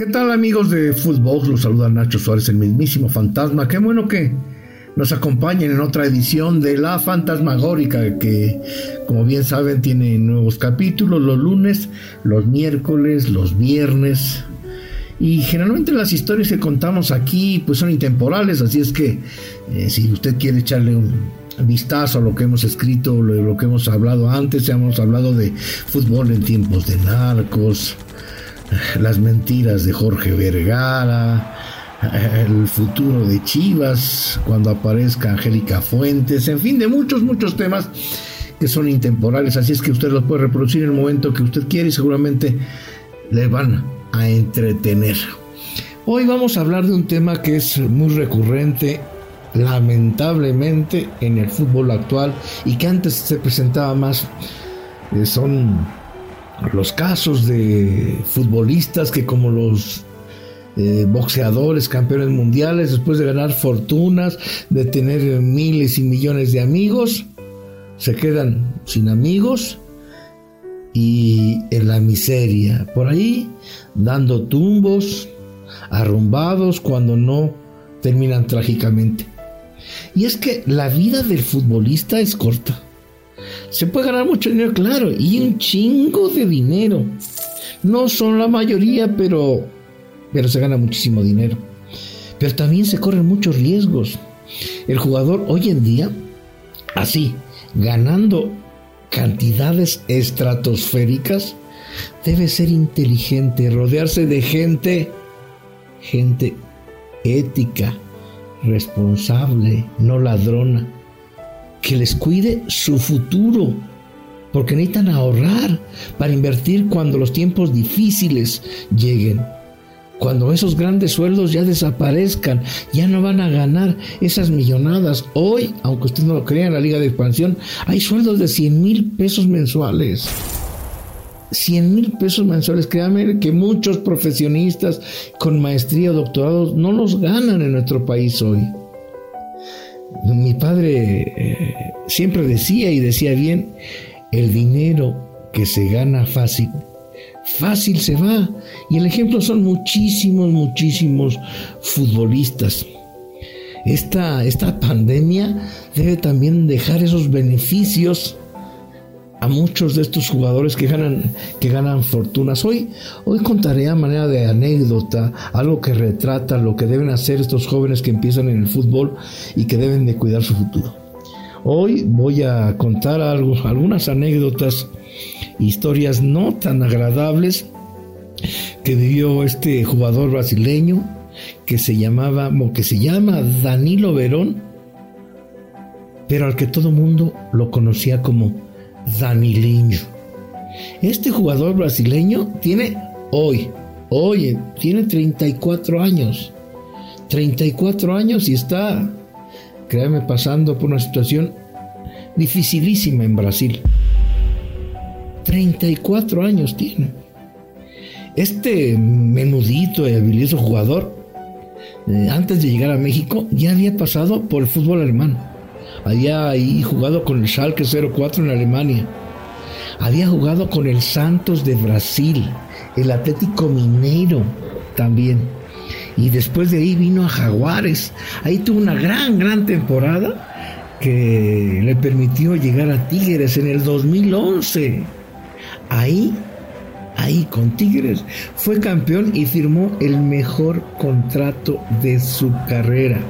¿Qué tal amigos de Footbox? Los saluda Nacho Suárez, el mismísimo fantasma. Qué bueno que nos acompañen en otra edición de La Fantasmagórica, que como bien saben tiene nuevos capítulos los lunes, los miércoles, los viernes. Y generalmente las historias que contamos aquí pues son intemporales, así es que eh, si usted quiere echarle un vistazo a lo que hemos escrito, lo, lo que hemos hablado antes, hemos hablado de fútbol en tiempos de narcos, las mentiras de Jorge Vergara, el futuro de Chivas, cuando aparezca Angélica Fuentes, en fin, de muchos, muchos temas que son intemporales, así es que usted los puede reproducir en el momento que usted quiere y seguramente le van a entretener. Hoy vamos a hablar de un tema que es muy recurrente, lamentablemente, en el fútbol actual y que antes se presentaba más. Eh, son los casos de futbolistas que como los eh, boxeadores, campeones mundiales, después de ganar fortunas, de tener miles y millones de amigos, se quedan sin amigos y en la miseria, por ahí dando tumbos, arrumbados cuando no terminan trágicamente. Y es que la vida del futbolista es corta. Se puede ganar mucho dinero, claro, y un chingo de dinero. No son la mayoría, pero, pero se gana muchísimo dinero. Pero también se corren muchos riesgos. El jugador hoy en día, así, ganando cantidades estratosféricas, debe ser inteligente, rodearse de gente, gente ética, responsable, no ladrona, que les cuide su futuro, porque necesitan ahorrar para invertir cuando los tiempos difíciles lleguen. Cuando esos grandes sueldos ya desaparezcan, ya no van a ganar esas millonadas. Hoy, aunque usted no lo crea, en la Liga de Expansión hay sueldos de 100 mil pesos mensuales. 100 mil pesos mensuales. Créame que muchos profesionistas con maestría o doctorados no los ganan en nuestro país hoy. Mi padre eh, siempre decía y decía bien, el dinero que se gana fácil, fácil se va. Y el ejemplo son muchísimos, muchísimos futbolistas. Esta, esta pandemia debe también dejar esos beneficios a muchos de estos jugadores que ganan, que ganan fortunas. Hoy, hoy contaré a manera de anécdota algo que retrata lo que deben hacer estos jóvenes que empiezan en el fútbol y que deben de cuidar su futuro. Hoy voy a contar algo, algunas anécdotas, historias no tan agradables que vivió este jugador brasileño que se llamaba, que se llama Danilo Verón, pero al que todo mundo lo conocía como Danilinho. Este jugador brasileño tiene hoy, hoy, tiene 34 años. 34 años y está, créame, pasando por una situación dificilísima en Brasil. 34 años tiene. Este menudito y habilidoso jugador, eh, antes de llegar a México, ya había pasado por el fútbol alemán. Había ahí jugado con el Schalke 04 en Alemania. Había jugado con el Santos de Brasil, el Atlético Mineiro también. y después de ahí vino a Jaguares. Ahí tuvo una gran, gran temporada que le permitió llegar a Tigres en el 2011. Ahí, ahí con Tigres, fue campeón y firmó el mejor contrato de su carrera.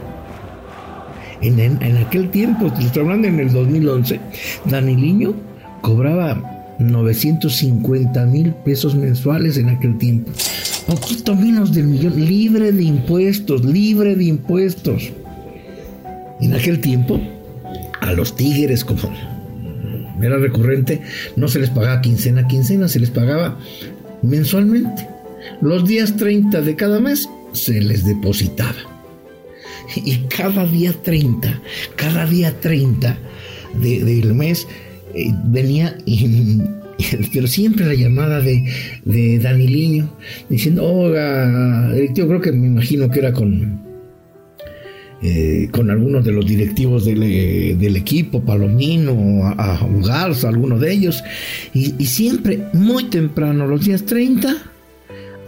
En, aquel tiempo, estoy hablando en el 2011, Daniliño cobraba 950 mil pesos mensuales en aquel tiempo. Poquito menos del millón, libre de impuestos, libre de impuestos. En aquel tiempo, a los tigres, como era recurrente, no se les pagaba quincena a quincena, se les pagaba mensualmente. Los días 30 de cada mes se les depositaba. Y cada día 30, cada día 30 del mes eh, venía, pero siempre la llamada de, de Daniliño, diciendo, oiga, yo creo que me imagino que era con, eh, con algunos de los directivos del, eh, equipo, Palomino, a, a Garza, alguno de ellos, y, siempre muy temprano, los días 30,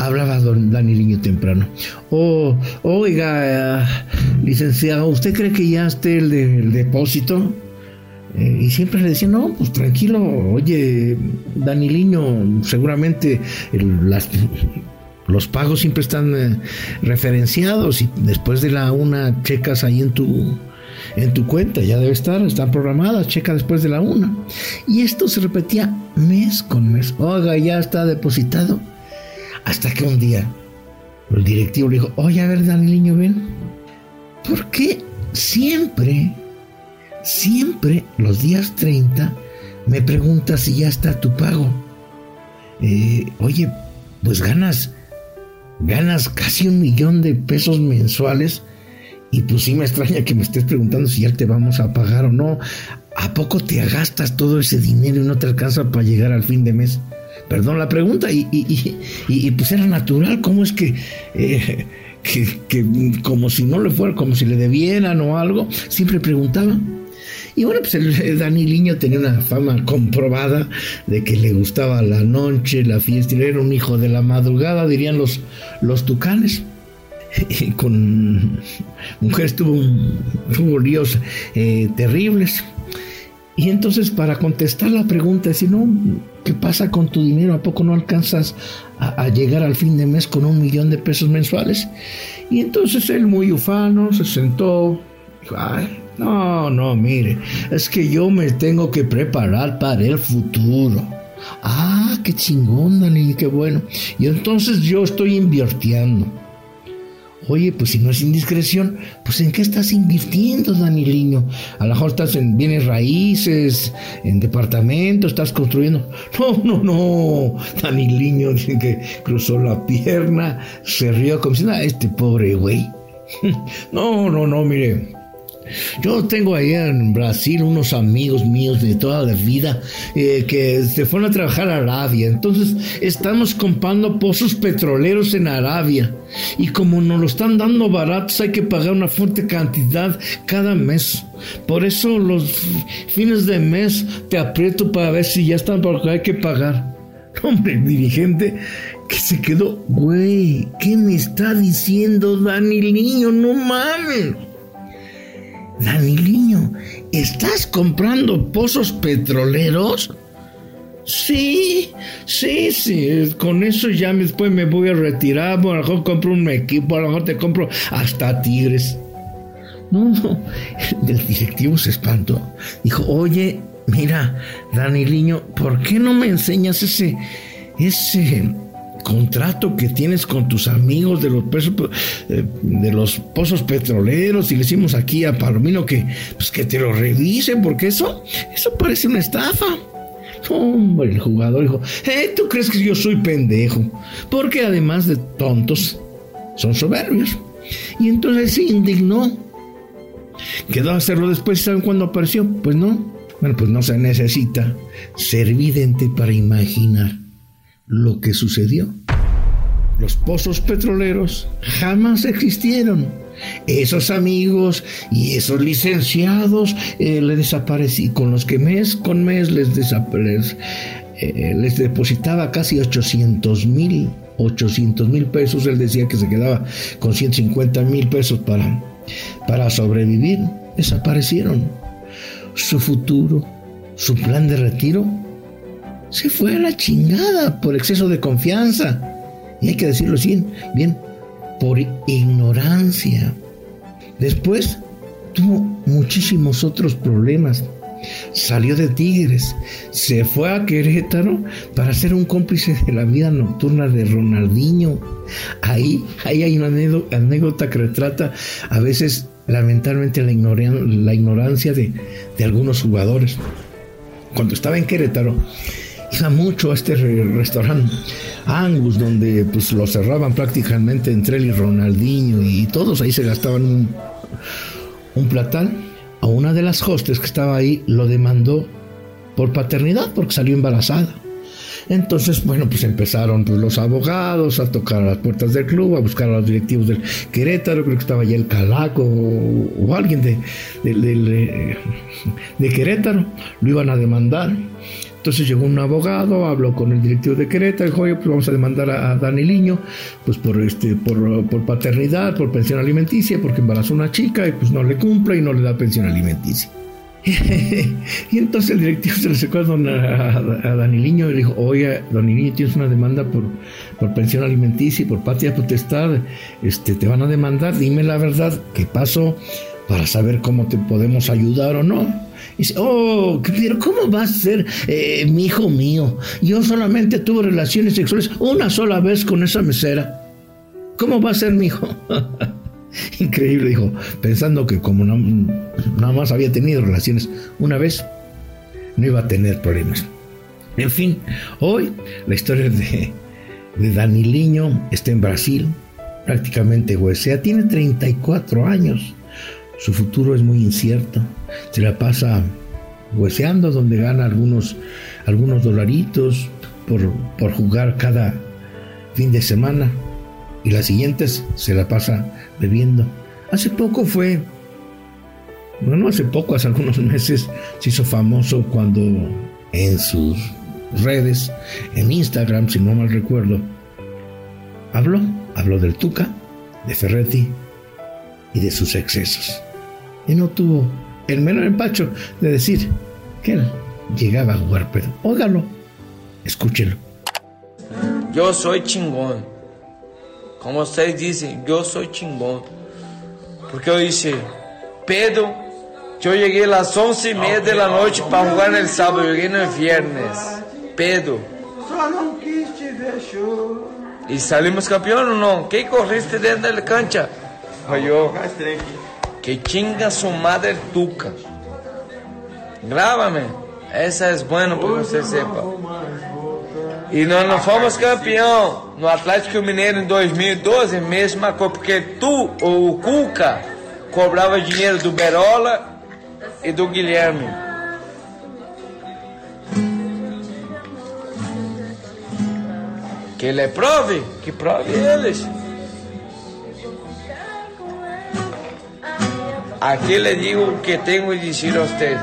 hablaba don Dani temprano. Oh, oiga, licenciado, ¿usted cree que ya esté el, depósito? Eh, y siempre le decía, no, pues tranquilo, oye, Daniliño, seguramente los pagos siempre están eh, referenciados y después de la una checas ahí en tu en tu cuenta, ya debe estar, están programadas, checa después de la una. Y esto se repetía mes con mes. Oiga, ya está depositado. Hasta que un día el directivo le dijo, oye, a ver, Dani ven, ¿por qué siempre, siempre los días 30 me preguntas si ya está tu pago? Eh, oye, pues ganas ganas casi un millón de pesos mensuales y pues sí me extraña que me estés preguntando si ya te vamos a pagar o no. ¿A poco te gastas todo ese dinero y no te alcanza para llegar al fin de mes? Perdón la pregunta y, pues era natural, ¿cómo es que, eh, que, que como si no le fuera, como si le debieran o algo? Siempre preguntaba. Y bueno, pues el Dani Liño tenía una fama comprobada de que le gustaba la noche, la fiesta, y era un hijo de la madrugada, dirían los, los tucanes. Y con mujeres tuvo, tuvo líos eh, terribles. Y entonces para contestar la pregunta, si no, ¿qué pasa con tu dinero? ¿A poco no alcanzas a, a, llegar al fin de mes con un millón de pesos mensuales? Y entonces él muy ufano se sentó, dijo, ay, no, no, mire, es que yo me tengo que preparar para el futuro. Ah, qué chingón, Dani, qué bueno. Y entonces yo estoy invirtiendo. Oye, pues si no es indiscreción, pues ¿en qué estás invirtiendo, Daniliño? A lo mejor estás en bienes raíces, en departamentos, estás construyendo. No, no, no. Daniliño que cruzó la pierna, se rió como si nada, este pobre güey. No, no, no, mire. Yo tengo allá en Brasil unos amigos míos de toda la vida eh, que se fueron a trabajar a Arabia. Entonces estamos comprando pozos petroleros en Arabia. Y como nos lo están dando baratos, hay que pagar una fuerte cantidad cada mes. Por eso los fines de mes te aprieto para ver si ya están porque hay que pagar. Hombre, dirigente que se quedó, güey, ¿qué me está diciendo Dani Niño? No mames. Daniliño, ¿estás comprando pozos petroleros? Sí, sí, sí, con eso ya después me voy a retirar, a lo mejor compro un equipo, a lo mejor te compro hasta tigres. No, no, el directivo se espantó. Dijo, oye, mira, Daniliño, ¿por qué no me enseñas ese, ese contrato que tienes con tus amigos de los, eh, de los pozos petroleros y le decimos aquí a Palomino que, pues que te lo revisen porque eso, eso parece una estafa. Hombre, el jugador dijo, eh, ¿tú crees que yo soy pendejo? Porque además de tontos, son soberbios. Y entonces se indignó. Quedó a hacerlo después, ¿saben cuándo apareció? Pues no. Bueno, pues no se necesita ser vidente para imaginar lo que sucedió. Los pozos petroleros jamás existieron. Esos amigos y esos licenciados eh, le desaparecí, con los que mes con mes les, eh, les depositaba casi 800 mil 800 mil pesos. Él decía que se quedaba con 150 mil pesos para, para sobrevivir. Desaparecieron. Su futuro, su plan de retiro, se fue a la chingada por exceso de confianza. Y hay que decirlo así, bien, por ignorancia. Después tuvo muchísimos otros problemas. Salió de Tigres, se fue a Querétaro para ser un cómplice de la vida nocturna de Ronaldinho. Ahí, ahí hay una anécdota que retrata a veces lamentablemente la, la ignorancia de, de algunos jugadores. Cuando estaba en Querétaro, iba mucho a este restaurante Angus, donde pues lo cerraban prácticamente entre él y Ronaldinho y todos ahí se gastaban un, un platal. A una de las hostes que estaba ahí lo demandó por paternidad porque salió embarazada. Entonces, bueno, pues empezaron pues, los abogados a tocar a las puertas del club, a buscar a los directivos del Querétaro, creo que estaba ya el Calaco o, alguien de, de, Querétaro, lo iban a demandar. Entonces llegó un abogado, habló con el directivo de Querétaro, dijo, oye, pues vamos a demandar a, Dani Liño, pues por este, por, por, paternidad, por pensión alimenticia, porque embarazó a una chica y pues no le cumple y no le da pensión alimenticia. y entonces el directivo se le secó a, a, Dani Liño y le dijo, oye, Dani Liño, tienes una demanda por, por pensión alimenticia y por patria potestad, este, te van a demandar, dime la verdad, ¿qué pasó? Para saber cómo te podemos ayudar o no dice, oh, pero ¿cómo va a ser eh, mi hijo mío? Yo solamente tuve relaciones sexuales una sola vez con esa mesera. ¿Cómo va a ser mi hijo? Increíble, dijo, pensando que como nada más había tenido relaciones una vez, no iba a tener problemas. En fin, hoy la historia de, de Daniliño está en Brasil, prácticamente huesea, tiene 34 años. Su futuro es muy incierto. Se la pasa hueseando donde gana algunos, algunos dolaritos por, por jugar cada fin de semana. Y las siguientes se la pasa bebiendo. Hace poco fue, bueno, hace poco, hace algunos meses, se hizo famoso cuando en sus redes, en Instagram, si no mal recuerdo, habló, habló del Tuca, de Ferretti y de sus excesos y no tuvo el menor empacho de decir que él llegaba a jugar pero Óigalo, escúchelo. Yo soy chingón. Como ustedes dicen, yo soy chingón. Porque yo dije, Pedro, yo llegué a las once y media de la noche para jugar en el sábado, llegué en el viernes. Pedro. ¿Y salimos campeón o no? ¿Qué corriste dentro de la cancha? Yo. Que chinga su madre tuca. Grábame. Essa é bueno para você sepa. E nós não fomos campeão no Atlético Mineiro em 2012, mesma coisa, porque tu, ou o Cuca, cobrava dinheiro do Berola e do Guilherme. Que ele prove, que prove eles. Aquí le digo que tengo que decir a usted,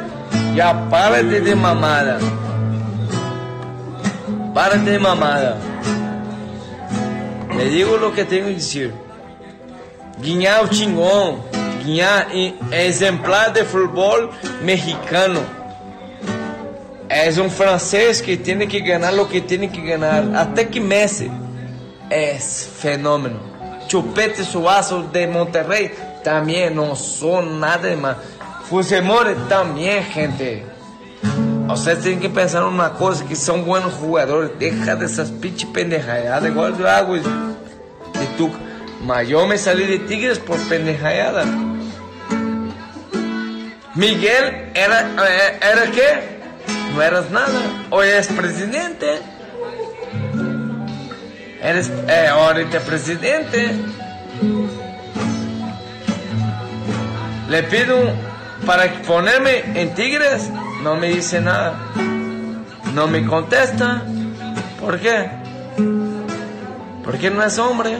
ya párate de mamada. Párate de mamada. Le digo lo que tengo que decir. Guiñar o chingón, Guiñar exemplar de fútbol mexicano. Es un francés que tiene que ganar lo que tiene que ganar. Hasta que Messi es fenómeno. Chupete Suazo de Monterrey también no son nada más. Fusemore también, gente. Ustedes tienen que pensar una cosa, que son buenos jugadores. Deja de esas pinches pendejadas. Yo hago de tu... Mas yo me salí de Tigres por pendejada. Miguel era, eh, era qué? No eras nada. Hoy es presidente. Eres eh, ahorita presidente. Le pido para ponerme en Tigres, no me dice nada. No me contesta. ¿Por qué? Porque no es hombre.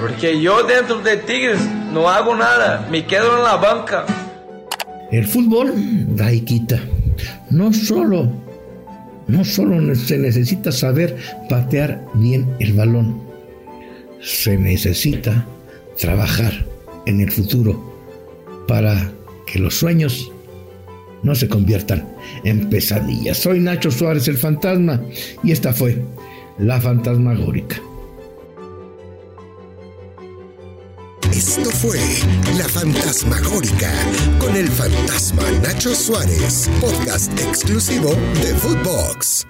Porque yo dentro de Tigres no hago nada, me quedo en la banca. El fútbol da y quita. No solo no solo se necesita saber patear bien el balón, se necesita trabajar en el futuro para que los sueños no se conviertan en pesadillas. Soy Nacho Suárez el fantasma y esta fue la fantasmagórica. Esto fue La Fantasmagórica con el fantasma Nacho Suárez, podcast exclusivo de Footbox.